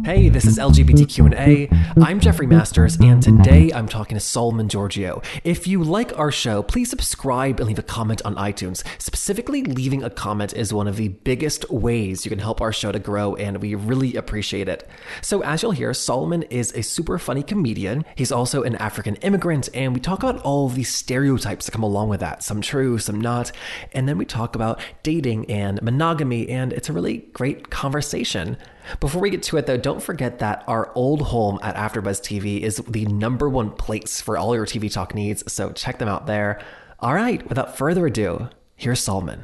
Hey, this is LGBTQ&A. I'm Jeffrey Masters, and today I'm talking to Solomon Giorgio. If you like our show, please subscribe and leave a comment on iTunes. Specifically, leaving a comment is one of the biggest ways you can help our show to grow, and we really appreciate it. So, as you'll hear, Solomon is a super funny comedian. He's also an African immigrant, and we talk about all these stereotypes that come along with that some true, some not. And then we talk about dating and monogamy, and it's a really great conversation. Before we get to it, though, don't forget that our old home at AfterBuzz TV is the number one place for all your TV talk needs, so check them out there. All right, without further ado, here's Solomon.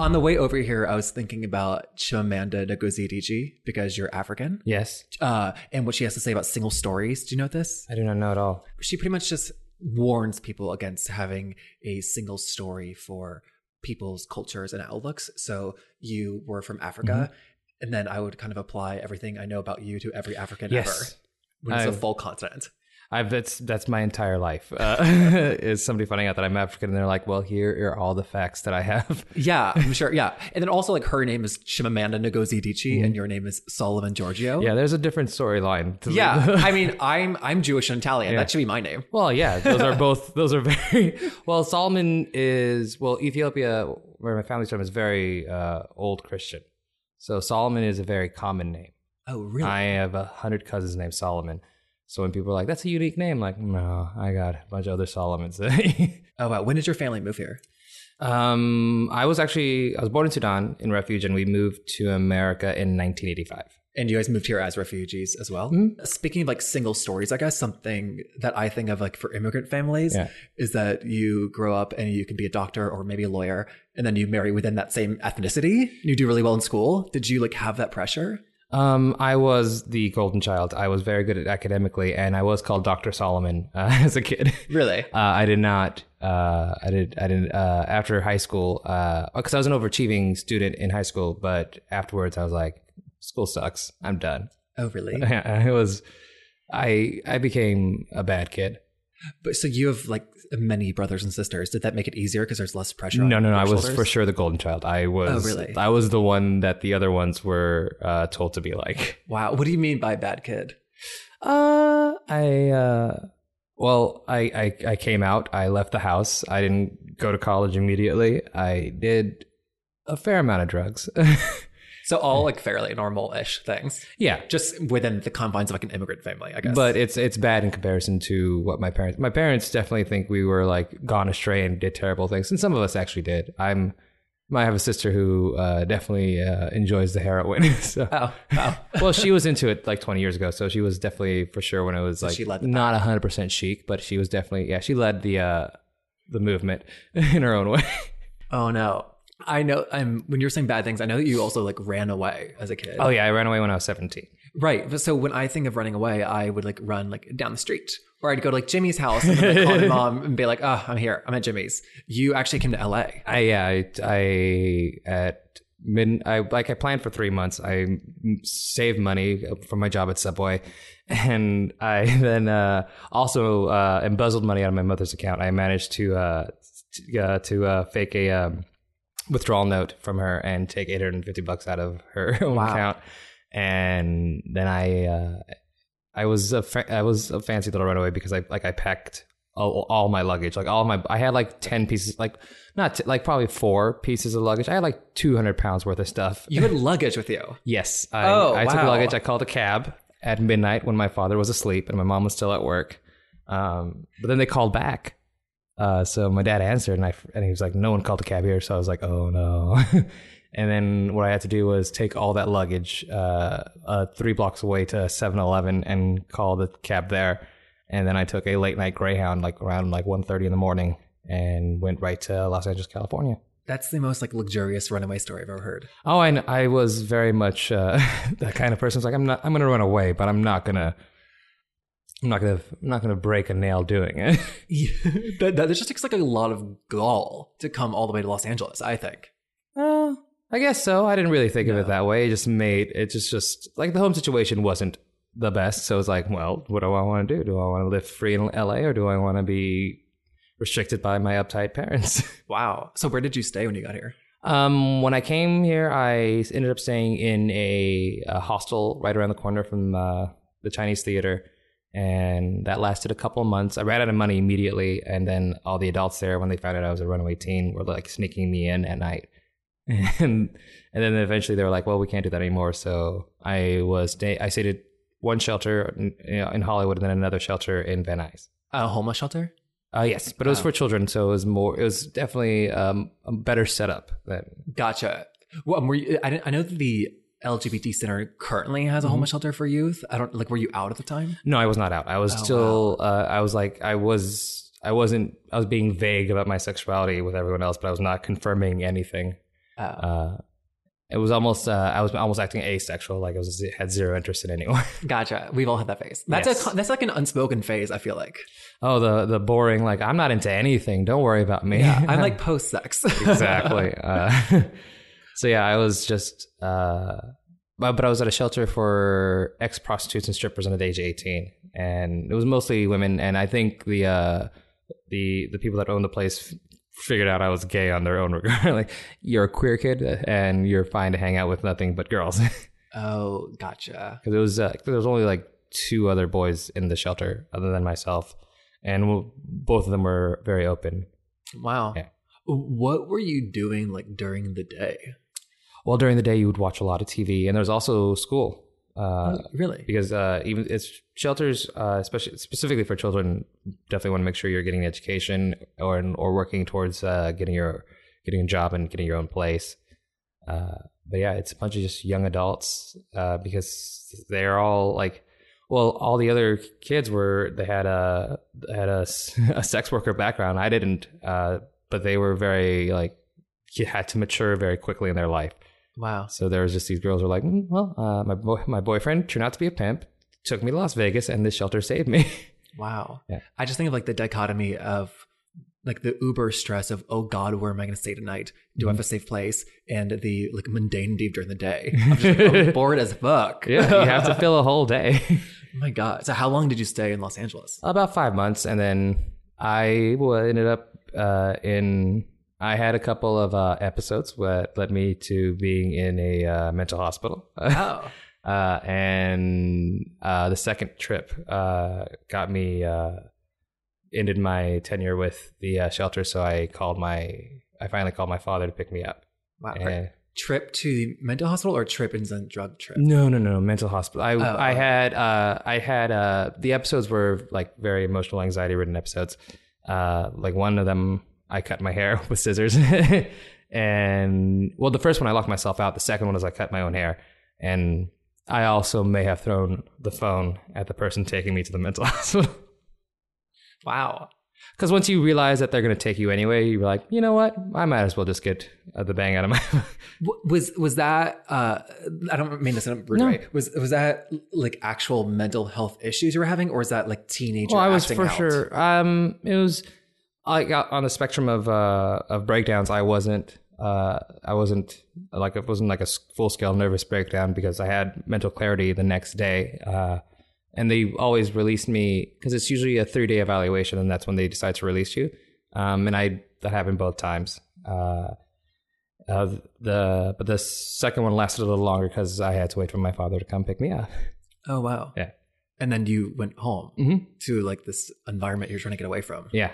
On the way over here, I was thinking about Chimamanda Ngozi Adichie because you're African, Yes, uh, and what she has to say about single stories. Do you know this? I do not know at all. She pretty much just warns people against having a single story for people's cultures and outlooks. So you were from Africa, and then I would kind of apply everything I know about you to every African ever. Yes, When it's a I've- full continent. I've that's that's my entire life. Uh, is somebody finding out that I'm African and they're like, "Well, here are all the facts that I have." Yeah, I'm sure. Yeah. And then also, like, her name is Chimamanda Ngozi Adichie, and your name is Solomon Giorgio. Yeah, there's a different storyline. Yeah. I mean, I'm I'm Jewish and Italian. That should be my name. well, yeah, those are both. Those are very well. Solomon is well. Ethiopia, where my family's from, is very uh, old Christian. So Solomon is a very common name. Oh, really? I have a hundred cousins named Solomon. So when people are like, "That's a unique name," I'm like, no, I got a bunch of other Solomons. oh, wow. When did your family move here? Um, I was actually I was born in Sudan in refuge, and we moved to America in 1985. And you guys moved here as refugees as well. Mm-hmm. Speaking of like single stories, I guess something that I think of like for immigrant families Yeah. is that you grow up and you can be a doctor or maybe a lawyer, and then you marry within that same ethnicity. And you do really well in school. Did you like have that pressure? Um, I was the golden child. I was very good at academically, and I was called Doctor Solomon uh, as a kid. Really? Uh, I did not. Uh, I did. I didn't. Uh, after high school, because I was an overachieving student in high school, but afterwards I was like, school sucks. I'm done. Oh, really? it was. I I became a bad kid. But so you have like many brothers and sisters. Did that make it easier because there's less pressure? on No, no, no. I was for sure the golden child. I was. Oh, really? I was the one that the other ones were uh, told to be like. Wow. What do you mean by bad kid? Uh, I. Uh, well, I, I I came out. I left the house. I didn't go to college immediately. I did a fair amount of drugs. So all like fairly normal-ish things, yeah, just within the confines of like an immigrant family, I guess. but it's it's bad in comparison to what my parents. My parents definitely think we were like gone astray and did terrible things, and some of us actually did. I'm. I have a sister who uh, definitely uh, enjoys the heroin. so. oh, oh. well, she was into it like 20 years ago, so she was definitely for sure when it was like she led not 100 percent chic, but she was definitely yeah, she led the uh, the movement in her own way. oh no. I know. I'm when you're saying bad things. I know that you also like ran away as a kid. oh yeah, I ran away when I was 17. right. But So when I think of running away, I would like run like down the street, or I'd go to like Jimmy's house and then, like, call my mom and be like, "Oh, I'm here. I'm at Jimmy's." You actually came to L.A. I yeah, I, I at mid I like I planned for three months. I saved money from my job at Subway, and I then uh, also uh, embezzled money out of my mother's account. I managed to uh, to, uh, to uh, fake a um, withdrawal note from her and take 850 bucks out of her own Wow. account, and then I uh, I was a fa- I was a fancy little runaway because I like I packed all, all my luggage. Like all my I had like 10 pieces like not t- like probably four pieces of luggage. I had like 200 pounds worth of stuff. You had luggage with you. yes. I, Oh, I took wow. luggage. I called a cab at midnight when my father was asleep and my mom was still at work. Um, but then they called back uh, so my dad answered and I and he was like no one called a cab here so I was like oh no and then what I had to do was take all that luggage uh, uh, three blocks away to 7-Eleven and call the cab there and then I took a late night Greyhound like around like 1.30 in the morning and went right to Los Angeles, California. That's the most like luxurious runaway story I've ever heard. Oh, I I was very much uh, that kind of person. It's like I'm not I'm gonna run away, but I'm not gonna I'm not gonna I'm not gonna break a nail doing it. that, that just takes like a lot of gall to come all the way to Los Angeles. I think. Uh, I guess so. I didn't really think of it that way. It just made it just just like the home situation wasn't the best. So it's like, well, what do I want to do? Do I want to live free in LA or do I want to be restricted by my uptight parents? Wow. So where did you stay when you got here? Um, when I came here, I ended up staying in a, a hostel right around the corner from uh, the Chinese theater, and that lasted a couple of months. I ran out of money immediately, and then all the adults there, when they found out I was a runaway teen, were like sneaking me in at night, and and then eventually they were like, "Well, we can't do that anymore." So I was I stayed at one shelter in, you know, in Hollywood, and then another shelter in Van Nuys. A homeless shelter? Uh, yes, but it was Oh. for children, so it was more. It was definitely um, a better setup than Gotcha. Well, were you, I, didn't- I know that the LGBT Center currently has a Mm-hmm. homeless shelter for youth. I don't like. Were you out at the time? No, I was not out. I was Oh, still. Uh, I was like, I was. I wasn't. I was being vague about my sexuality with everyone else, but I was not confirming anything. Oh. Uh, it was almost. Uh, I was almost acting asexual, like I was had zero interest in anyone. Gotcha. We've all had that phase. That's Yes. a that's like an unspoken phase. I feel like. oh, the the boring. Like I'm not into anything. Don't worry about me. Yeah, I'm like post sex. exactly. So yeah, I was just. Uh, but, but I was at a shelter for ex prostitutes and strippers under the age of 18, and it was mostly women. And I think the uh, the the people that owned the place figured out I was gay on their own regard. like you're a queer kid, and you're fine to hang out with nothing but girls. oh, gotcha. Because it was uh, there was only like two other boys in the shelter other than myself, and w- both of them were very open. Wow. Yeah. What were you doing like during the day? Well, during the day you would watch a lot of TV, and there's also school. Uh, really? because uh, even it's shelters, uh, especially specifically for children, definitely want to make sure you're getting an education or or working towards uh, getting your getting a job and getting your own place. Uh, but yeah, it's a bunch of just young adults uh, because they're all like, well, all the other kids were they had a had a, a sex worker background. I didn't, uh, but they were very like you had to mature very quickly in their life. Wow. So there was just these girls who were like, "Mm, well, uh, my boy, my boyfriend turned out to be a pimp, took me to Las Vegas, and this shelter saved me. Wow. Yeah. I just think of like the dichotomy of like the uber stress of oh god where am i going to stay tonight do i Mm-hmm. have a safe place and the like mundanity during the day i'm just like, I'm bored as fuck yeah, you have to fill a whole day. oh my god so how long did you stay in los angeles About five months, and then I well, ended up uh, in. I had a couple of uh, episodes that led me to being in a uh, mental hospital. oh uh, and uh, the second trip uh, got me uh, ended my tenure with the uh, shelter. So I called my I finally called my father to pick me up. wow And- trip to the mental hospital or trip and then drug trip no, no, no, mental hospital. I Oh, I had uh, I had uh, the episodes were like very emotional, anxiety ridden episodes. Uh, like one of them, I cut my hair with scissors, and well, the first one I locked myself out. The second one is I cut my own hair, and I also may have thrown the phone at the person taking me to the mental hospital. wow Because once you realize that they're going to take you anyway, you're like, you know what? I might as well just get uh, the bang out of my. Was was that uh i don't mean this in a rude No. way was was that like actual mental health issues you were having or is that like teenager well, I was for out? sure. Um, it was like uh, on the spectrum of uh of breakdowns. I wasn't. Uh, I wasn't like it wasn't like a full scale nervous breakdown because I had mental clarity the next day. Uh, and they always released me because it's usually a three day evaluation, and that's when they decide to release you. Um, and I that happened both times. Uh, uh, the but the second one lasted a little longer because I had to wait for my father to come pick me up. oh wow Yeah. And then you went home Mm-hmm. to like this environment you're trying to get away from. Yeah,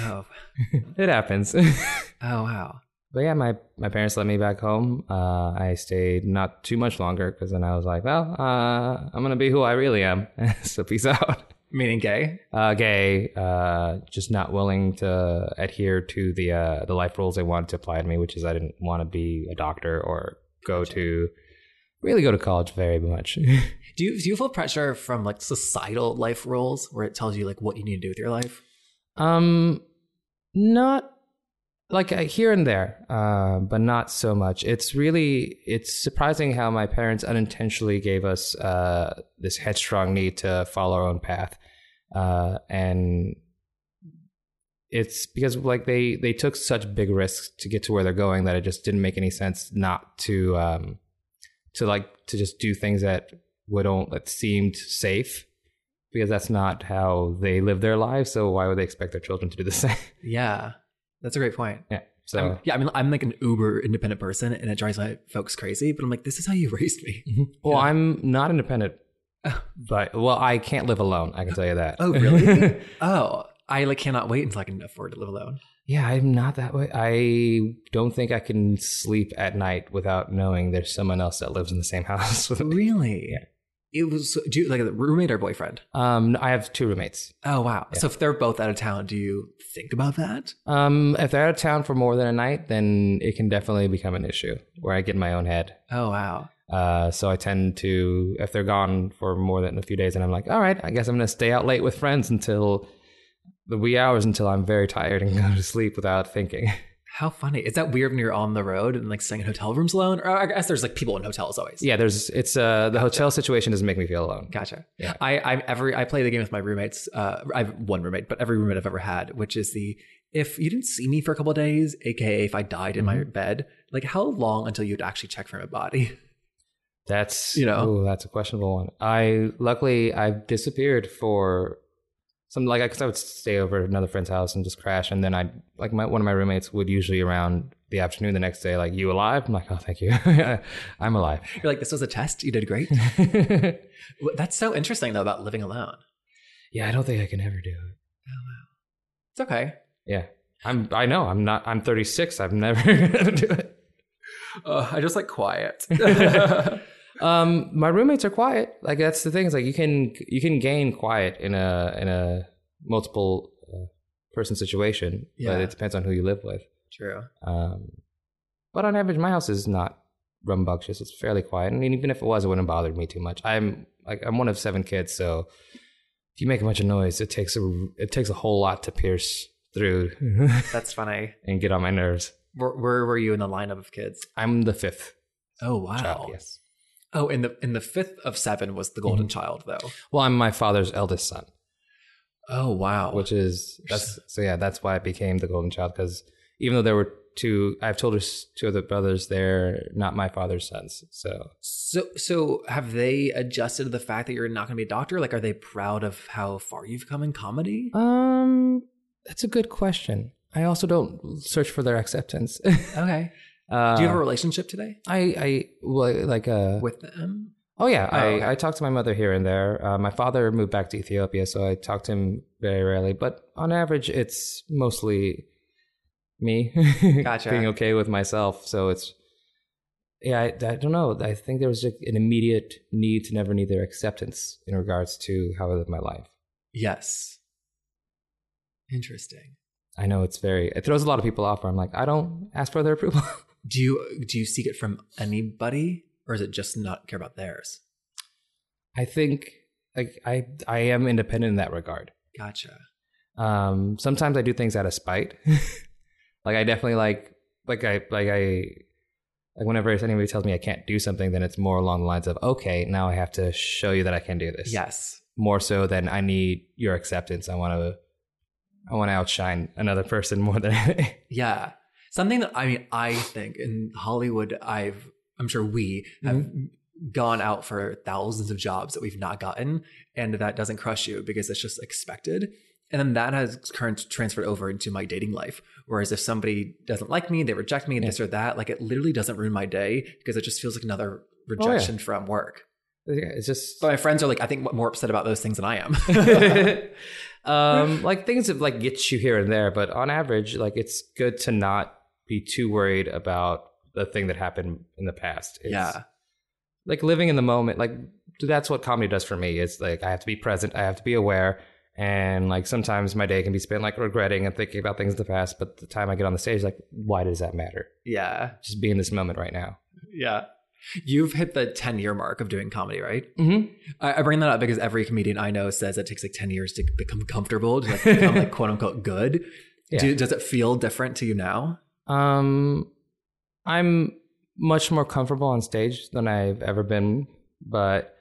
Oh, it happens. oh wow. But yeah, my, my parents let me back home. Uh, I stayed not too much longer because then I was like, well, uh, I'm gonna be who I really am. so peace out. Meaning gay. Uh, gay, uh, just not willing to adhere to the uh, the life rules they wanted to apply to me, which is I didn't want to be a doctor or go to really go to college very much. Do you do you feel pressure from like societal life roles where it tells you like what you need to do with your life? Um, not like uh, here and there, uh, but not so much. It's really it's surprising how my parents unintentionally gave us uh, this headstrong need to follow our own path, uh, and it's because like they they took such big risks to get to where they're going that it just didn't make any sense not to um to like to just do things that would not that seemed safe because that's not how they live their lives. So why would they expect their children to do the same? Yeah, that's a great point. Yeah. So I'm- yeah, I mean, I'm like an uber independent person, and it drives my folks crazy. But I'm like, this is how you raised me. well, I'm not independent, but well, I can't live alone. I can tell you that. Oh, really? oh, I like cannot wait until I can afford to live alone. Yeah, I'm not that way. I don't think I can sleep at night without knowing there's someone else that lives in the same house with me. Really? It was do you like a roommate or boyfriend? Um, I have two roommates. Oh wow. So if they're both out of town, do you think about that? Um, if they're out of town for more than a night, then it can definitely become an issue where I get in my own head. Oh wow. Uh, so I tend to, if they're gone for more than a few days, and I'm like, all right, I guess I'm gonna stay out late with friends until the wee hours until I'm very tired and go to sleep without thinking. How funny. Is that weird when you're on the road and like staying in hotel rooms alone? Or I guess there's like people in hotels always. yeah, there's it's uh the hotel situation doesn't make me feel alone. Gotcha. Yeah. I I every I play the game with my roommates. Uh, I have one roommate, but every roommate I've ever had, which is the if you didn't see me for a couple of days, aka if I died in my bed, like how long until you'd actually check for my body? That's You know? ooh, that's a questionable one. I luckily I've disappeared for some like because I would stay over at another friend's house and just crash, and then I like my one of my roommates would usually around the afternoon the next day like you alive? I'm like oh thank you, I'm alive. You're like, this was a test. You did great. That's so interesting though about living alone. yeah, I don't think I can ever do it. It's okay. Yeah, I'm. I know I'm not. I'm 36. I've never gonna do it. Uh, I just like quiet. Um, my roommates are quiet. Like that's the thing. Is like you can you can gain quiet in a in a multiple uh, person situation, Yeah. but it depends on who you live with. True. Um, but on average, my house is not rambunctious. It's fairly quiet, and even if it was, it wouldn't bother me too much. I'm like I'm one of seven kids, so if you make a bunch of noise, it takes a it takes a whole lot to pierce through That's funny. and get on my nerves. Where, where were you in the lineup of kids? I'm the fifth Oh wow. child. Yes. Oh, in the in the fifth of seven was the golden child though. Well, I'm my father's eldest son, Oh wow. which is that's so yeah. That's why I became the golden child because even though there were two, I've told us two other brothers, they're not my father's sons. So So, so have they adjusted to the fact that you're not going to be a doctor? Like, are they proud of how far you've come in comedy? Um, that's a good question. I also don't search for their acceptance. Okay. Uh, Do you have a relationship today I I well, like uh. with them? oh yeah, Oh, I okay. I talk to my mother here and there. Uh, my father moved back to Ethiopia, so I talk to him very rarely. But on average, it's mostly me Gotcha. being okay with myself. So it's yeah, I, I don't know. I think there was like an immediate need to never need their acceptance in regards to how I live my life. Yes. Interesting. I know it's very it throws a lot of people off. Where I'm like, I don't ask for their approval. Do you do you seek it from anybody, or is it just not care about theirs? I think like I I am independent in that regard. Gotcha. Um, sometimes I do things out of spite. like I definitely like like I like I like whenever anybody tells me I can't do something, then it's more along the lines of okay, now I have to show you that I can do this. Yes. More so than I need your acceptance. I want to I want to outshine another person more than. Yeah. Something that I mean, I think in Hollywood, I've, I'm sure we have gone out for thousands of jobs that we've not gotten. And that doesn't crush you because it's just expected. And then that has current transferred over into my dating life. Whereas if somebody doesn't like me, they reject me, this or that, like it literally doesn't ruin my day because it just feels like another rejection from work. yeah, it's just But my friends are like, I think more upset about those things than I am. um, like things that like get you here and there, but on average, like it's good to not be too worried about the thing that happened in the past. It's, yeah. like living in the moment. Like that's what comedy does for me. It's like I have to be present, I have to be aware, and like sometimes my day can be spent like regretting and thinking about things in the past. But the time I get on the stage, like why does that matter? Yeah. Just be in this moment right now. Yeah. You've hit the 10 year mark of doing comedy, right? Mm-hmm. I, I bring that up because every comedian I know says it takes like 10 years to become comfortable, to like become like quote unquote good. Yeah. Do, does it feel different to you now? Um, I'm much more comfortable on stage than I've ever been, but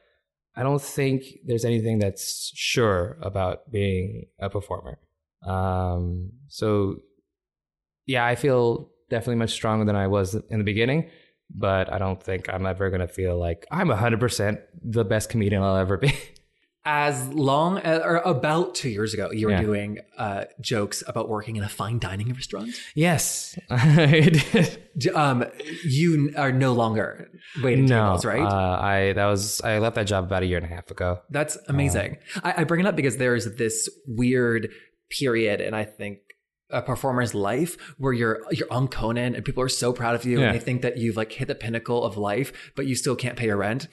I don't think there's anything that's sure about being a performer. Um, so yeah, I feel definitely much stronger than I was in the beginning, but I don't think I'm ever going to feel like I'm 100% the best comedian I'll ever be. as long as, or about two years ago, you were Yeah. doing uh, jokes about working in a fine dining restaurant. Yes, I did. Um, you are no longer waiting No, tables, right? Uh, I that was I left that job about a year and a half ago. That's amazing. I, I bring it up because there's this weird period, and I think a performer's life where you're you're on Conan and people are so proud of you Yeah. and they think that you've like hit the pinnacle of life, but you still can't pay your rent.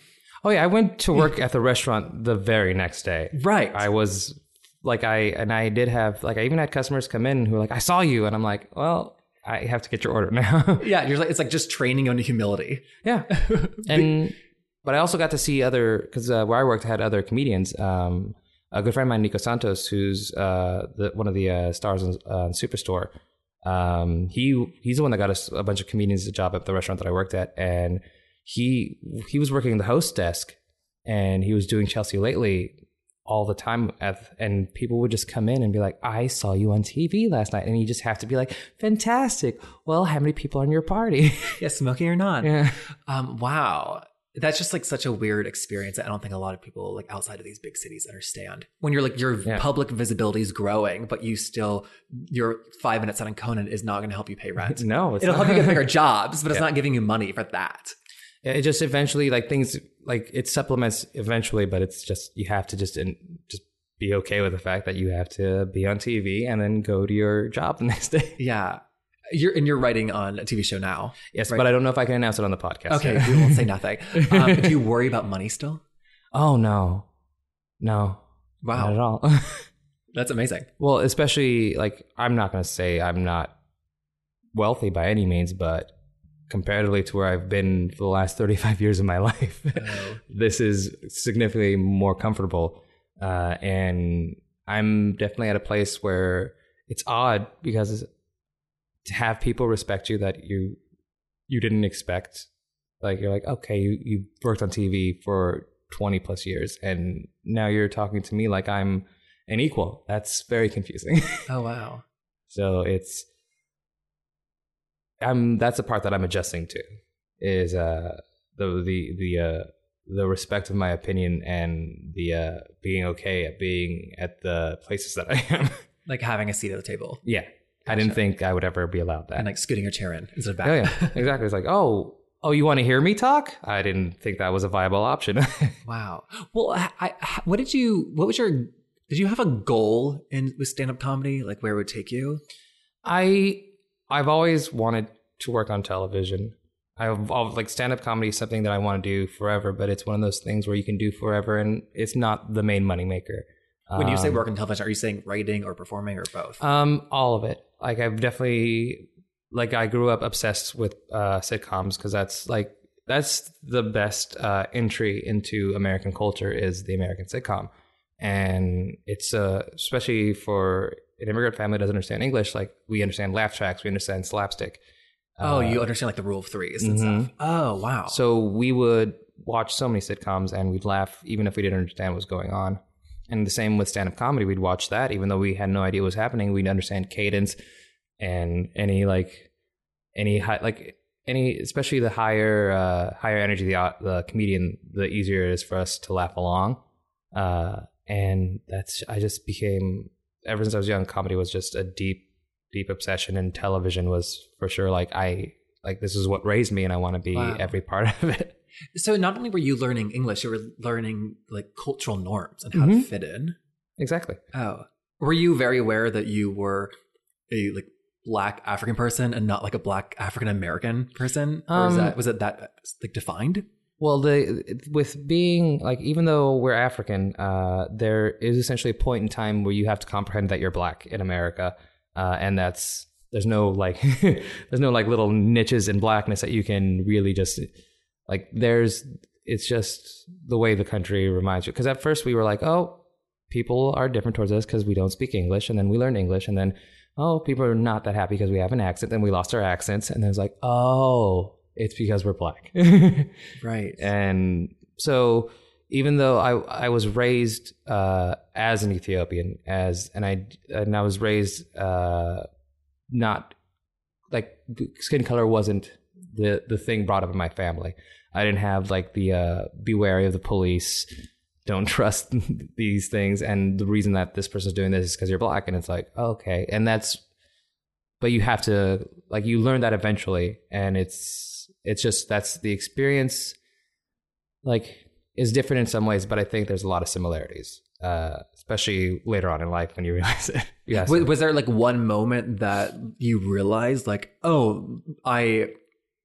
Oh yeah, I went to work at the restaurant the very next day. Right. I was like I and I did have like I even had customers come in who were like I saw you and I'm like well I have to get your order now. yeah, you're like it's like just training on humility. yeah, and but I also got to see other because uh, where I worked I had other comedians. Um, a good friend of mine, Nico Santos, who's uh, the, one of the uh, stars on uh, Superstore. Um, he he's the one that got us a bunch of comedians a job at the restaurant that I worked at, and he he was working the host desk, and he was doing Chelsea lately all the time at, and people would just come in and be like i saw you on tv last night and you just have to be like fantastic well how many people are in your party Yeah, smoking or not. yeah Um, wow. That's just like such a weird experience. that I don't think a lot of people like outside of these big cities understand. When you're like your Yeah. public visibility is growing, but you still your five minutes on Conan is not going to help you pay rent. no it's It'll not. help you get bigger jobs, but it's not giving you money for that. It just eventually like things like it supplements eventually but it's just you have to just just be okay with the fact that you have to be on tv and then go to your job the next day Yeah. You're and you're writing on a TV show now. yes Right. but i don't know if i can announce it on the podcast Okay, yet. we won't say nothing. Um, do you worry about money still? oh no no not at all that's amazing. well especially like i'm not going to say i'm not wealthy by any means but comparatively to where i've been for the last 35 years of my life Oh. this is significantly more comfortable uh, and i'm definitely at a place where it's odd because to have people respect you that you you didn't expect like you're like okay you, you worked on tv for 20 plus years and now you're talking to me like i'm an equal that's very confusing Oh wow. so it's I'm that's the part that I'm adjusting to is uh the the the uh the respect of my opinion and the uh being okay at being at the places that I am. Like having a seat at the table yeah. I didn't think I would ever be allowed that. and like scooting your chair in instead of back. oh yeah. Exactly. It's like, "Oh, oh you want to hear me talk?" I didn't think that was a viable option. Wow. Well, I, I, what did you? What was your? Did you have a goal in with stand up comedy? Like where it would take you? I I've always wanted to work on television. I've like stand up comedy is something that I want to do forever, but it's one of those things where you can do forever and it's not the main moneymaker. When you say Um, work on television, are you saying writing or performing or both? um, all of it. Like I've definitely like I grew up obsessed with uh, sitcoms because that's like that's the best uh, entry into American culture is the American sitcom, and it's uh, especially for an immigrant family doesn't understand English. Like we understand laugh tracks, we understand slapstick. oh, Uh, you understand like the rule of threes and mhm. stuff. Oh, wow. So we would watch so many sitcoms and we'd laugh even if we didn't understand what was going on. And the same with stand up comedy. We'd watch that even though we had no idea what was happening. We'd understand cadence and any like any high like any especially the higher uh, higher energy the au- the comedian the easier it is for us to laugh along. Uh, and that's I just became ever since I was young comedy was just a deep deep obsession and television was for sure like I like this is what raised me and I want to be Wow. every part of it. so not only were you learning English, you were learning like cultural norms and how to Mhm. fit in. Exactly. Oh, were you very aware that you were a like black African person and not like a black African American person? Or was Um, that was it that like defined? Well, the with being like even though we're African, uh, there is essentially a point in time where you have to comprehend that you're black in America, uh, and that's there's no like there's no like little niches in blackness that you can really just like there's it's just the way the country reminds you. Because at first we were like oh people are different towards us because we don't speak english and then we learn english and then oh people are not that happy because we have an accent then we lost our accents and then it's like oh it's because we're black Right. and so even though I I was raised uh, as an Ethiopian as and I and I was raised uh, not like skin color wasn't the the thing brought up in my family. I didn't have like the uh, be wary of the police don't trust these things and the reason that this person's doing this is because you're black and it's like okay and that's but you have to like you learn that eventually and it's it's just that's the experience like is different in some ways but i think there's a lot of similarities uh especially later on in life when you realize it yeah Was, was there like one moment that you realized, like, oh, I,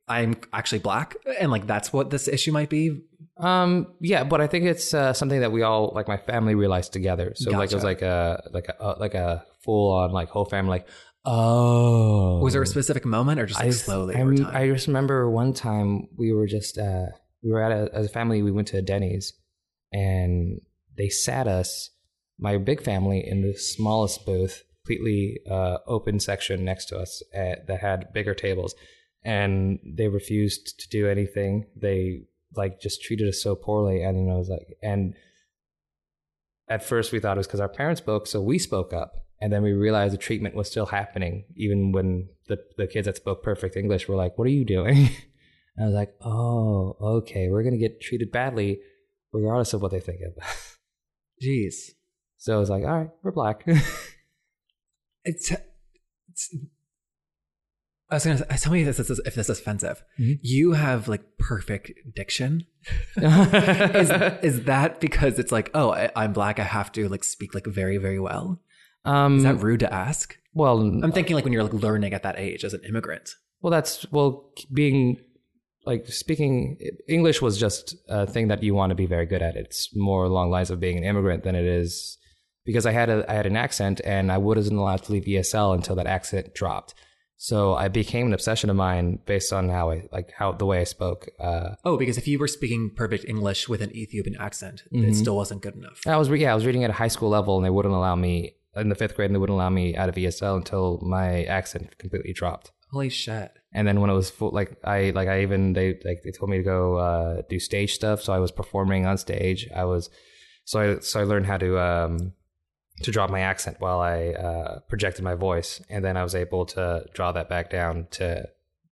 I'm actually black, and like that's what this issue might be? Um. Yeah, but I think it's uh, something that we all like. My family realized together. So like it was like a like a uh, like a full on like whole family. Like oh, Was there a specific moment, or just like slowly I, over time? I just remember one time we were just uh we were at a as a family. We went to a Denny's, and they sat us, my big family, in the smallest booth, completely uh, open section next to us uh that had bigger tables, and they refused to do anything. They like just treated us so poorly, and I was like, and at first we thought it was because our parents spoke, so we spoke up. And then we realized the treatment was still happening, even when the, the kids that spoke perfect English were like, What are you doing? And I was like, Oh, okay, we're going to get treated badly regardless of what they think of us. Jeez, So I was like, All right, we're black. it's. it's I was gonna tell me if this is if this is offensive. Mhm. You have like perfect diction. is is that because it's like, oh, I, I'm black, I have to like speak like very very well? Um, Is that rude to ask? well, I'm thinking like when you're like learning at that age as an immigrant. Well, that's well, being like speaking English was just a thing that you want to be very good at. It's more along lines of being an immigrant than it is because I had a I had an accent and I wasn't allowed to leave ESL until that accent dropped. So I became an obsession of mine based on how I like how the way I spoke. Uh, Oh, because if you were speaking perfect English with an Ethiopian accent, it Mhm. still wasn't good enough. I was re- yeah I was reading at a high school level and they wouldn't allow me in the fifth grade and they wouldn't allow me out of ESL until my accent completely dropped. Holy shit. and then when it was full, like I like I even they like they told me to go uh, do stage stuff, so I was performing on stage. I was so I so I learned how to um, to drop my accent while I uh, projected my voice, and then I was able to draw that back down to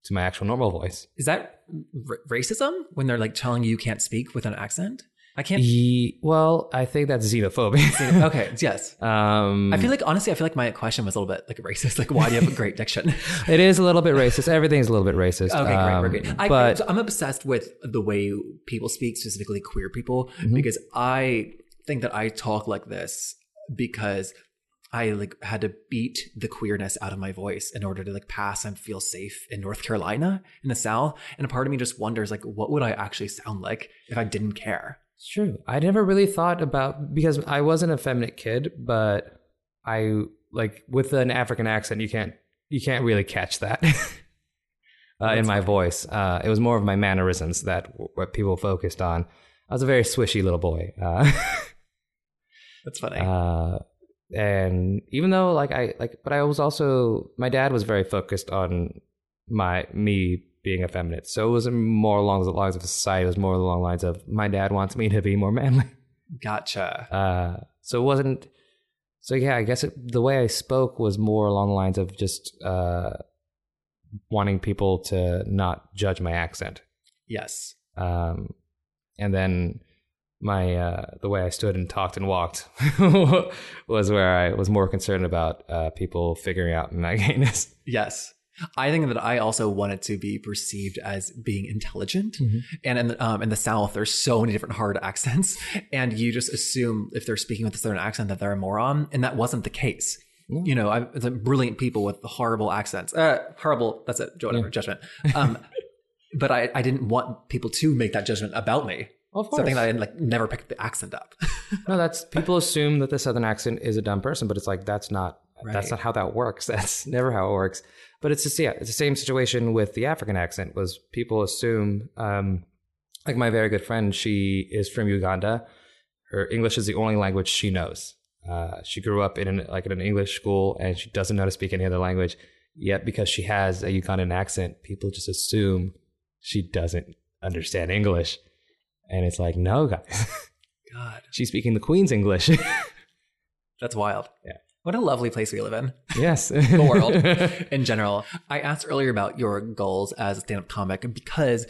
to my actual normal voice. Is that r- racism when they're like telling you you can't speak with an accent? I can't. Ye- well, I think that's xenophobia. okay, yes. um, I feel like honestly, I feel like my question was a little bit like racist. Like, why do you have a great diction? it is a little bit racist. Everything's a little bit racist. Okay, great, Um, we're. I, but so I'm obsessed with the way people speak, specifically queer people, Mhm. because I think that I talk like this because I like had to beat the queerness out of my voice in order to like pass and feel safe in North Carolina in the South. And a part of me just wonders like, what would I actually sound like if I didn't care? It's true. I never really thought about because I was an effeminate kid, but I like with an African accent, you can't you can't really catch that uh, in my voice. Uh, it was more of my mannerisms that what people focused on. I was a very swishy little boy, uh, That's funny. uh, and even though like I like, but I was also my dad was very focused on my me being effeminate, so it wasn't more along the lines of society. It was more along the lines of my dad wants me to be more manly. gotcha. Uh, so it wasn't. So yeah, I guess it, the way I spoke was more along the lines of just uh, wanting people to not judge my accent, Yes. um, and then my uh, the way I stood and talked and walked was where I was more concerned about uh, people figuring out my gayness. Yes. I think that I also wanted to be perceived as being intelligent. And in the, um, in the South, there's so many different hard accents. And you just assume if they're speaking with a certain accent that they're a moron. And that wasn't the case. No. You know, I, the brilliant people with horrible accents. Uh, horrible, that's it, whatever, judgment. Um, but I, I didn't want people to make that judgment about me. Of So I think that I like never picked the accent up. no, that's people assume that the southern accent is a dumb person, but it's like that's not that's not how that works. That's never how it works. But it's just yeah, it's the same situation with the African accent. Was people assume um, like my very good friend, she is from Uganda. Her English is the only language she knows. Uh, she grew up in an, like in an English school, and she doesn't know how to speak any other language. Yet, because she has a Ugandan accent, people just assume she doesn't understand English. And it's like, no, guys, God, she's speaking the Queen's English. that's wild. Yeah. What a lovely place we live in. yes, the world in general. I asked earlier about your goals as a stand-up comic because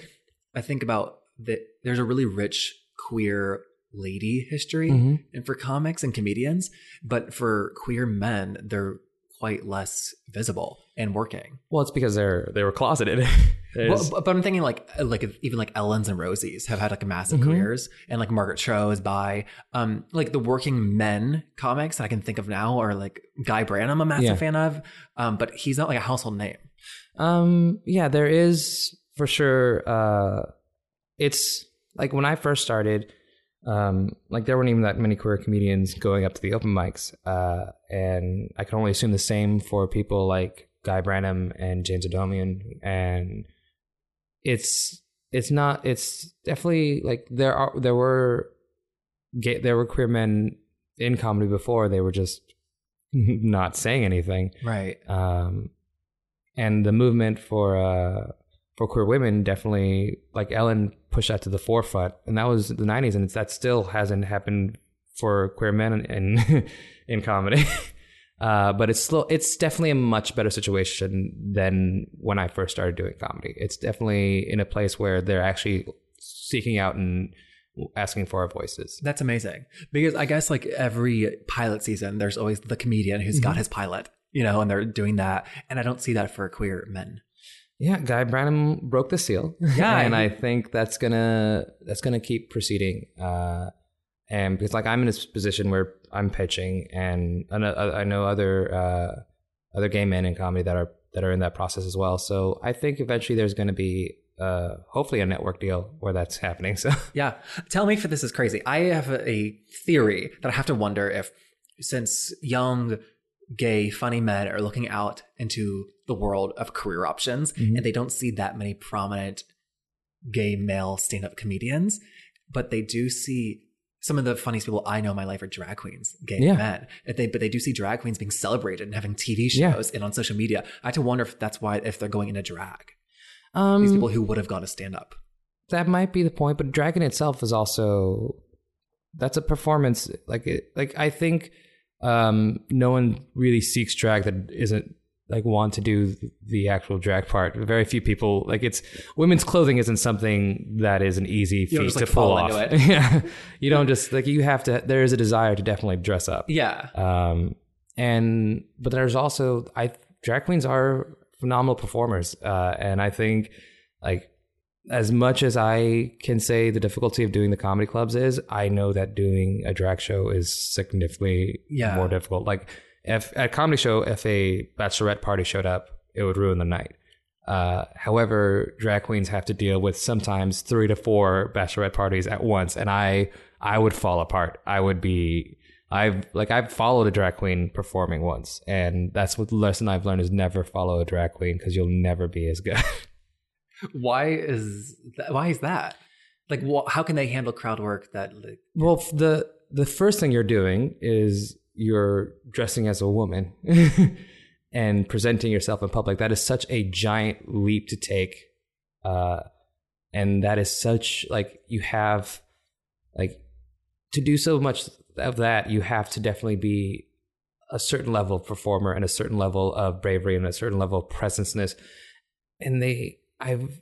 I think about that there's a really rich queer lady history Mhm. and for comics and comedians, but for queer men, they're quite less visible and working. Well, it's because they're they were closeted. But but I'm thinking like like even like Ellen's and Rosie's have had like a massive Mhm. careers, and like Margaret Cho is by um like the working men comics that I can think of now are like Guy Branum, I'm a massive Yeah. fan of, um but he's not like a household name. Um, yeah, there is for sure. Uh, it's like when I first started, um, like there weren't even that many queer comedians going up to the open mics, uh, and I can only assume the same for people like Guy Branum and James Adomian, and it's it's not. It's definitely like there are there were gay there were queer men in comedy before they were just not saying anything Right. um, and the movement for uh, for queer women definitely like Ellen pushed that to the forefront, and that was the '90s, and it's, that still hasn't happened for queer men in in, in comedy. Uh, but it's still it's definitely a much better situation than when I first started doing comedy. It's definitely in a place where they're actually seeking out and asking for our voices. That's amazing. Because I guess like every pilot season, there's always the comedian who's Mm-hmm. got his pilot, you know, and they're doing that. And I don't see that for queer men. Yeah, Guy Branum broke the seal. Yeah, and I think that's gonna that's gonna keep proceeding. Uh, and because like I'm in this position where I'm pitching, and I know, I know other uh, other gay men in comedy that are that are in that process as well. So I think eventually there's going to be uh, hopefully a network deal where that's happening. So Yeah. Tell me if this is crazy. I have a, theory that I have to wonder if, since young, gay, funny men are looking out into the world of career options Mhm. and they don't see that many prominent gay male stand up comedians, but they do see. Some of the funniest people I know in my life are drag queens, gay Yeah. men. If they, but they do see drag queens being celebrated and having TV Yeah. shows and on social media. I have to wonder if that's why, if they're going into drag. um, These people who would have gone to stand up. that might be the point but dragon itself is also that's a performance like it, like i think um no one really seeks drag that isn't like want to do the actual drag part very few people like it's women's clothing isn't something that is an easy feat just, like, to pull fall off yeah you don't just like you have to there is a desire to definitely dress up Yeah. um, and but there's also I drag queens are phenomenal performers, uh, and I think like as much as I can say the difficulty of doing the comedy clubs is, I know that doing a drag show is significantly Yeah. more difficult. Like if at a comedy show, if a bachelorette party showed up, it would ruin the night. Uh, however, drag queens have to deal with sometimes three to four bachelorette parties at once, and I I would fall apart. I would be I've like I've followed a drag queen performing once, and that's what the lesson I've learned is never follow a drag queen because you'll never be as good. Why is that? Why is that? Like, wh- how can they handle crowd work that? Like, well, the the first thing you're doing is you're dressing as a woman and presenting yourself in public. That is such a giant leap to take, uh, and that is such like you have like to do so much of that. You have to definitely be a certain level of performer and a certain level of bravery and a certain level of presenceness. And they, I've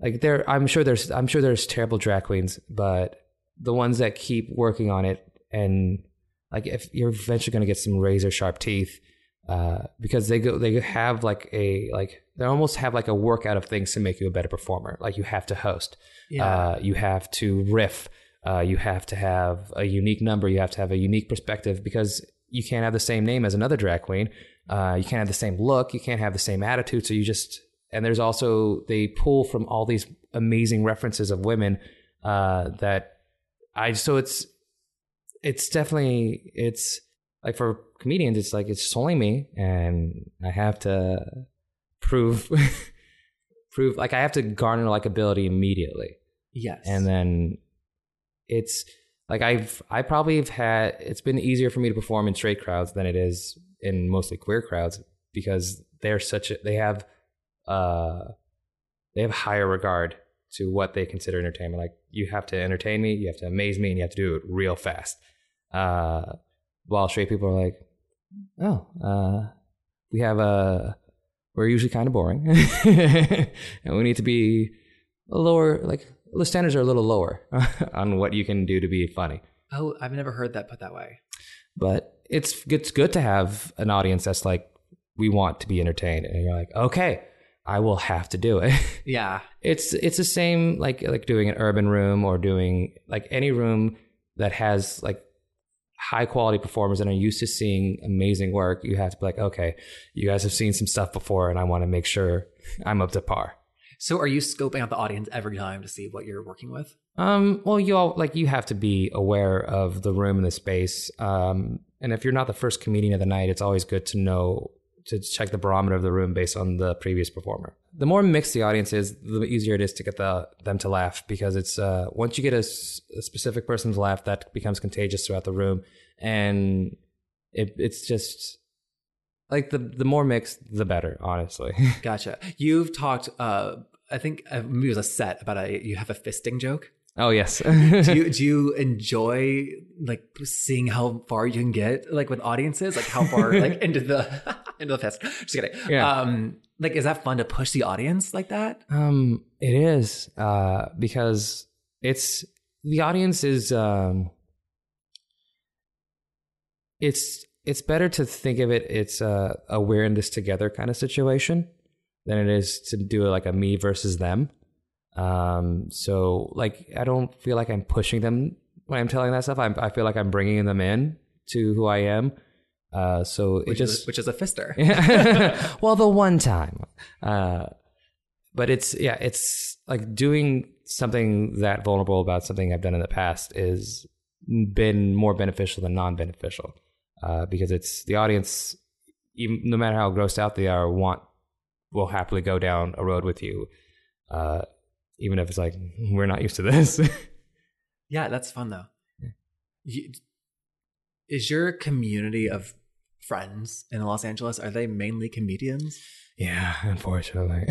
like there. I'm sure there's. I'm sure there's terrible drag queens, but the ones that keep working on it and like if you're eventually going to get some razor sharp teeth uh, because they go they have like a like they almost have like a workout of things to make you a better performer. Like you have to host. Yeah. uh, you have to riff. Uh, you have to have a unique number. You have to have a unique perspective because you can't have the same name as another drag queen. Uh, you can't have the same look. You can't have the same attitude. So you just and there's also they pull from all these amazing references of women uh, that I so it's it's definitely it's like for comedians it's like it's only me and I have to prove prove like I have to garner likability immediately. Yes. and then it's like I've I probably have had it's been easier for me to perform in straight crowds than it is in mostly queer crowds because they're such a they have uh they have higher regard to what they consider entertainment. Like you have to entertain me you have to amaze me and you have to do it real fast uh while straight people are like oh uh we have a we're usually kind of boring and we need to be a lower like the standards are a little lower on what you can do to be funny. Oh, I've never heard that put that way. But it's it's good to have an audience that's like, we want to be entertained, and you're like, okay, I will have to do it. Yeah. it's it's the same like like doing an urban room or doing like any room that has like high quality performers and are used to seeing amazing work. You have to be like, okay, you guys have seen some stuff before, and I want to make sure I'm up to par. So are you scoping out the audience every time to see what you're working with? Um, well, you all like you have to be aware of the room and the space. Um, and if you're not the first comedian of the night, it's always good to know to check the barometer of the room based on the previous performer. The more mixed the audience is, the easier it is to get the, them to laugh because it's uh, once you get a specific person's laugh, that becomes contagious throughout the room, and it, it's just like the the more mixed, the better. Honestly, Gotcha. You've talked, uh, I think uh, maybe it was a set about a, you have a fisting joke. oh yes. do you do you enjoy like seeing how far you can get like with audiences like how far like into the into the fest just kidding Yeah. um like is that fun to push the audience like that Um, it is uh, because it's the audience is um, it's it's better to think of it it's a, a we're in this together kind of situation than it is to do like a me versus them. Um, so like I don't feel like I'm pushing them when I'm telling that stuff. I'm, I feel like I'm bringing them in to who I am. Uh, so it which, just is, which is a fister. Well, the one time. Uh, but it's yeah, it's like doing something that vulnerable about something I've done in the past is been more beneficial than non-beneficial. Uh, because it's the audience, even no matter how grossed out they are, want will happily go down a road with you, uh, even if it's like we're not used to this. yeah that's fun though. You, is your community of friends in los angeles are they mainly comedians yeah, unfortunately,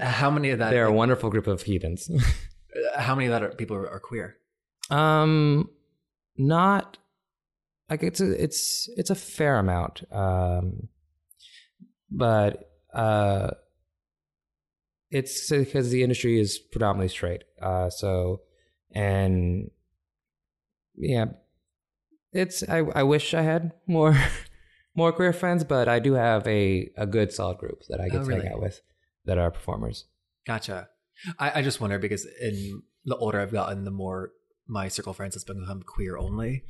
how many of that they're a wonderful group of heathens. how many of that are, people are, are queer Um, not like it's a, it's it's a fair amount. Um, but uh, it's because the industry is predominantly straight. Uh, so and yeah, it's I I wish I had more more queer friends, but I do have a a good solid group that I get Oh, to really? hang out with that are performers. Gotcha. I, I just wonder because in the older I've gotten, the more my circle of friends has become queer only.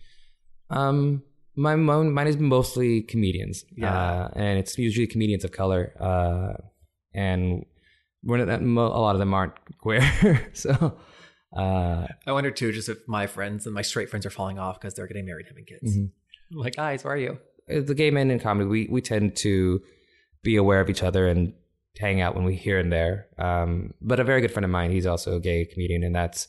Um, my mine, mine is mostly comedians. Yeah. uh, and it's usually comedians of color. Uh, and we're not, a lot of them aren't queer. so, uh, I wonder too, just if my friends and my straight friends are falling off because they're getting married, having kids. Mhm. I'm like, guys, where are you? The gay men in comedy, we we tend to be aware of each other and hang out when we here and there. Um, but a very good friend of mine, he's also a gay comedian, and that's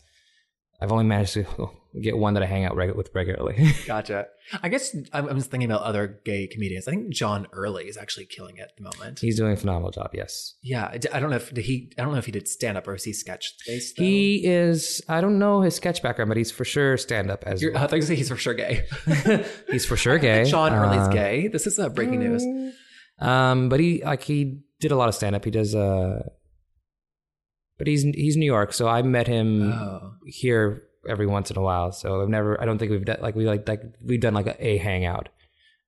I've only managed to get one that I hang out reg- with regularly. Gotcha. I guess I'm, I'm just thinking about other gay comedians. I think John Early is actually killing it at the moment. he's doing a phenomenal job. Yes. yeah, I d- I don't know if did he. I don't know if he did stand up or is he sketch based. though? He is. I don't know his sketch background, but he's for sure stand up as You're, well. I think he's for sure gay. he's for sure gay. John Early's Uh, gay. This is uh, breaking news. Um, but he like he did a lot of stand up. He does. Uh, but he's he's New York, so I met him Oh, here every once in a while. So I've never. I don't think we've done like we like like we've done like a, a hangout.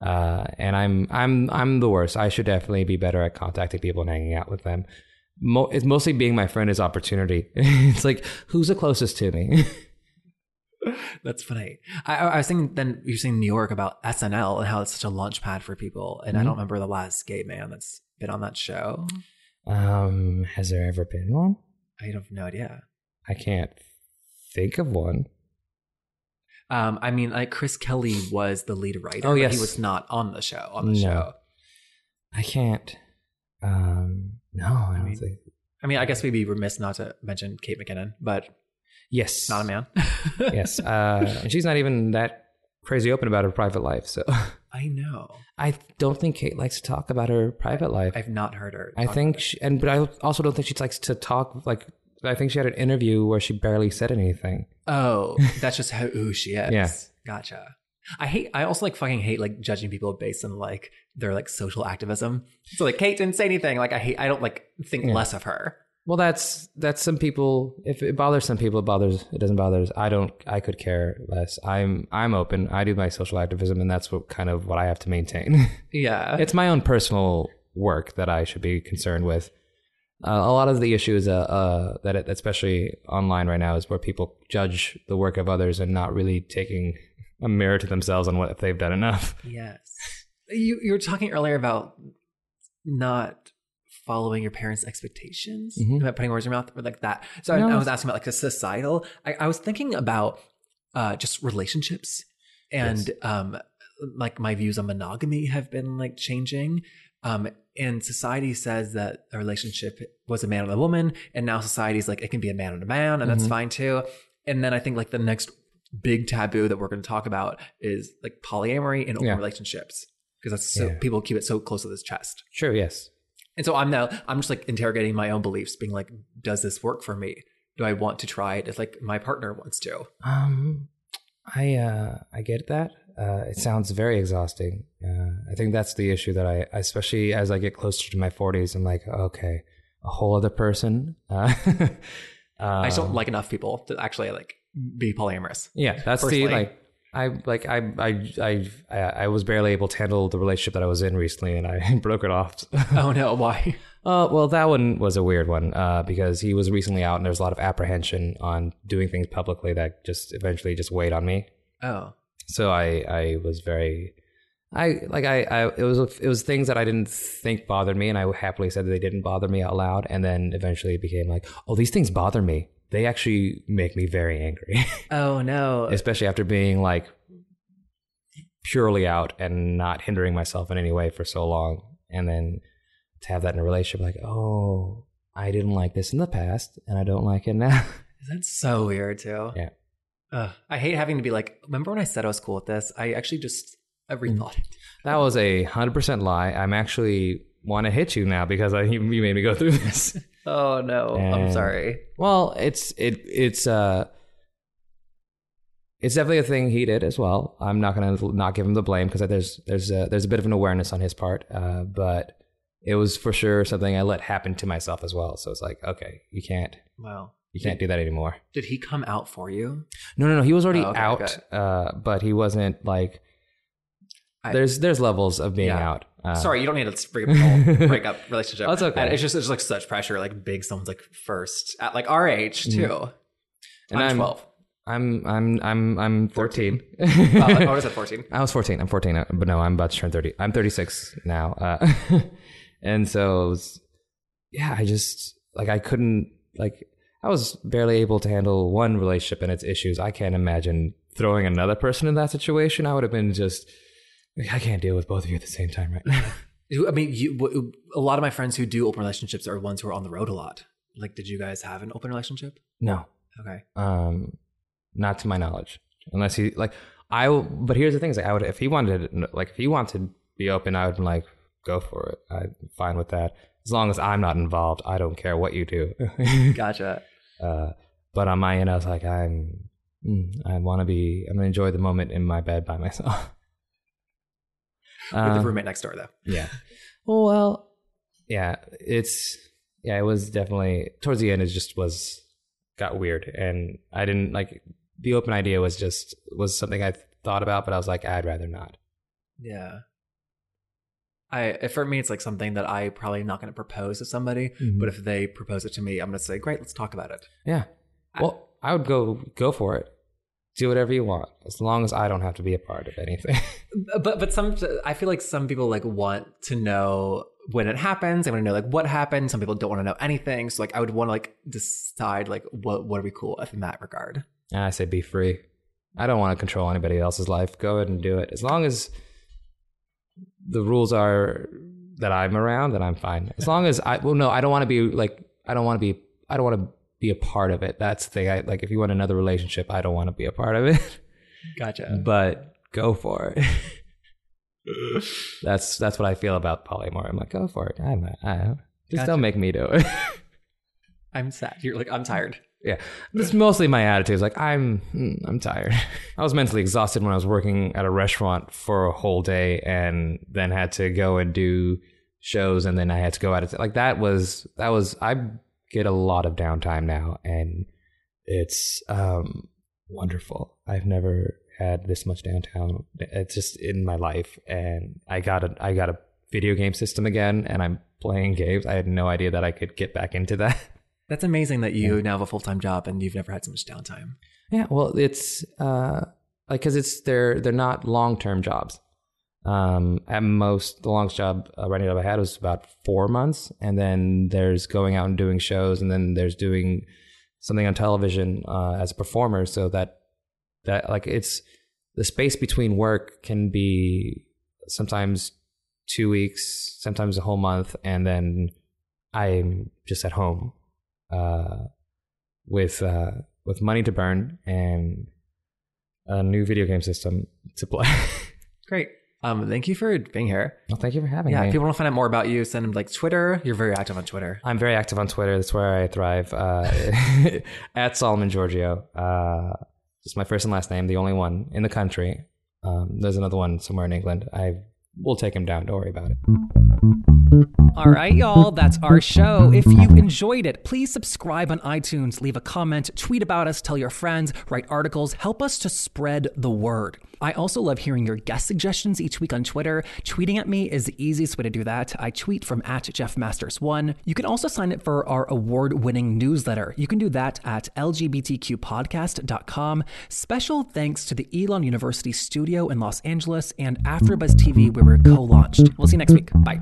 Uh, and I'm I'm I'm the worst. I should definitely be better at contacting people and hanging out with them. Mo- it's mostly being my friend is opportunity. it's like who's the closest to me. That's funny. I, I was thinking then you're saying New York about SNL and how it's such a launch pad for people. And I Mhm. don't remember the last gay man that's been on that show. um, has there ever been one? I have no idea. I can't think of one. Um, I mean, like Chris Kelly was the lead writer. Oh, but yes. he was not on the show. On the No. show. I can't. Um, no, I don't mean- think. I mean, I guess we'd be remiss not to mention Kate McKinnon, but Yes, not a man. yes, uh, and she's not even that crazy open about her private life. So I know. I don't think Kate likes to talk about her private life. I've not heard her. I think, she, and but I also don't think she likes to talk. Like, I think she had an interview where she barely said anything. Oh, that's just how, who she is. Yeah. Gotcha. I hate. I also like fucking hate like judging people based on like their like social activism. So like Kate didn't say anything. Like I hate. I don't like think Yeah. less of her. Well, that's that's some people. If it bothers some people, it bothers. It doesn't bother. us. I don't. I could care less. I'm I'm open. I do my social activism, and that's what kind of what I have to maintain. Yeah. it's my own personal work that I should be concerned with. Uh, a lot of the issues uh, uh, that, it, especially online right now, is where people judge the work of others and not really taking a mirror to themselves on what if they've done enough. Yes. You you were talking earlier about not following your parents' expectations, Mhm. about putting words in your mouth, or like that. So I, No. I was asking about like a societal. I, I was thinking about uh, just relationships and um, like my views on monogamy have been like changing. Um, and society says that a relationship was a man and a woman, and now society's like it can be a man and a man, and that's Mhm. fine too. And then I think like the next big taboo that we're going to talk about is like polyamory and open Yeah. relationships because that's so Yeah. people keep it so close to this chest. Sure. Yes. And so I'm now I'm just like interrogating my own beliefs, being like, does this work for me? Do I want to try it if like my partner wants to? Um, I uh, I get that. Uh, it sounds very exhausting. Uh, I think that's the issue that I, especially as I get closer to my forties, I'm like, okay, a whole other person. Uh, I just don't um, like enough people to actually like be polyamorous. Yeah, that's personally. the like. I like I I I I was barely able to handle the relationship that I was in recently, and I broke it off. oh no, why? Uh, well, that one was a weird one uh, because he was recently out, and there was a lot of apprehension on doing things publicly that just eventually just weighed on me. Oh, So I I was very I like I, I it was it was things that I didn't think bothered me, and I happily said that they didn't bother me out loud, and then eventually it became like, oh, these things bother me. They actually make me very angry, oh no. especially after being like purely out and not hindering myself in any way for so long, and then to have that in a relationship, like, oh, I didn't like this in the past, and I don't like it now. That's so weird too. Yeah. Ugh, I hate having to be like, remember when I said I was cool with this? I actually just I Mm. rethought it. That was a hundred percent lie. I'm actually want to hit you now because I, you made me go through this. Oh no, I'm sorry. well, it's it it's uh it's definitely a thing he did as well. I'm not gonna not give him the blame because there's there's a, there's a bit of an awareness on his part, uh, but it was for sure something I let happen to myself as well. So it's like, okay, you can't Wow. you can't do that anymore. Did he come out for you? No, no, no. He was already Oh, okay, out, good. uh, but he wasn't like. I- there's there's levels of being Yeah. out. Uh, Sorry, you don't need to break up, break up relationship. That's okay. And it's just it's like such pressure, like big someone's like first at like our age too. Mm-hmm. And I'm I'm- twelve. I'm I'm I'm I'm 14. Uh, like, what is it? Fourteen. I was 14. I'm 14, uh, but no, I'm about to turn 30. I'm 36 now. Uh, and so, was, yeah, I just, like, I couldn't, like, I was barely able to handle one relationship and its issues. I can't imagine throwing another person in that situation. I would have been just, I can't deal with both of you at the same time right now. I mean, you, a lot of my friends who do open relationships are ones who are on the road a lot. Like, did you guys have an open relationship? no, Okay. um, not to my knowledge. Unless he, like, I, will- but here's the thing is, like, I would, if he wanted, like, if he wanted to be open, I would, like, go for it. I'm fine with that. As long as I'm not involved, I don't care what you do. Gotcha. Uh, but on my end, I was like, I'm, mm, I want to be, I'm gonna enjoy the moment in my bed by myself. With Um, the roommate next door, though. yeah. Well, yeah, it's, yeah, it was definitely towards the end. It just was got weird, and I didn't like the open idea was just was something I thought about, but I was like, I'd rather not. Yeah. I for me, it's like something that I probably am not going to propose to somebody, Mhm. but if they propose it to me, I'm going to say, "Great, let's talk about it." Yeah. Well, I would go go for it. Do whatever you want, as long as I don't have to be a part of anything. But but some I feel like some people like want to know when it happens. They want to know like what happened. Some people don't want to know anything. So like I would want to like decide like what what are we cool with in that regard. And I say be free. I don't want to control anybody else's life. Go ahead and do it. As long as the rules are that I'm around, then I'm fine. As long as I well no, I don't want to be like I don't want to be I don't want to be a part of it. That's the thing. I like if you want another relationship, I don't want to be a part of it. Gotcha. but go for it. that's that's what I feel about polyamory. I'm like, go for it. I don't, I don't, just Gotcha. don't make me do it. I'm sad. You're like I'm tired. Yeah, it's mostly my attitude. It's like I'm, hmm, I'm tired. I was mentally exhausted when I was working at a restaurant for a whole day, and then had to go and do shows, and then I had to go out. Of like that was that was I get a lot of downtime now, and it's um, wonderful. I've never had this much downtime. It's just in my life, and I got a I got a video game system again, and I'm playing games. I had no idea that I could get back into that. That's amazing that you now have a full time job and you've never had so much downtime. Yeah, well, it's uh, like because it's they're they're not long term jobs. Um, at most, the longest job uh, writing job I had was about four months, and then there's going out and doing shows, and then there's doing something on television uh, as a performer. So that that like it's the space between work can be sometimes two weeks, sometimes a whole month, and then I'm just at home uh, with uh, with money to burn and a new video game system to play. Great. Um, thank you for being here. well, thank you for having Yeah, me. Yeah, if people want to find out more about you, send them like Twitter. You're very active on Twitter. I'm very active on Twitter. That's where I thrive. Uh, at Solomon Georgio. Uh, just my first and last name, the only one in the country. Um, there's another one somewhere in England. I will take him down. Don't worry about it. All right, y'all, that's our show. If you enjoyed it, please subscribe on iTunes, leave a comment, tweet about us, tell your friends, write articles, help us to spread the word. I also love hearing your guest suggestions each week on Twitter. Tweeting at me is the easiest way to do that. I tweet from at JeffMasters1. You can also sign up for our award winning newsletter. You can do that at LGBTQpodcast.com. Special thanks to the Elon University studio in Los Angeles and AfterBuzz TV, where we're co launched. We'll see you next week. Bye.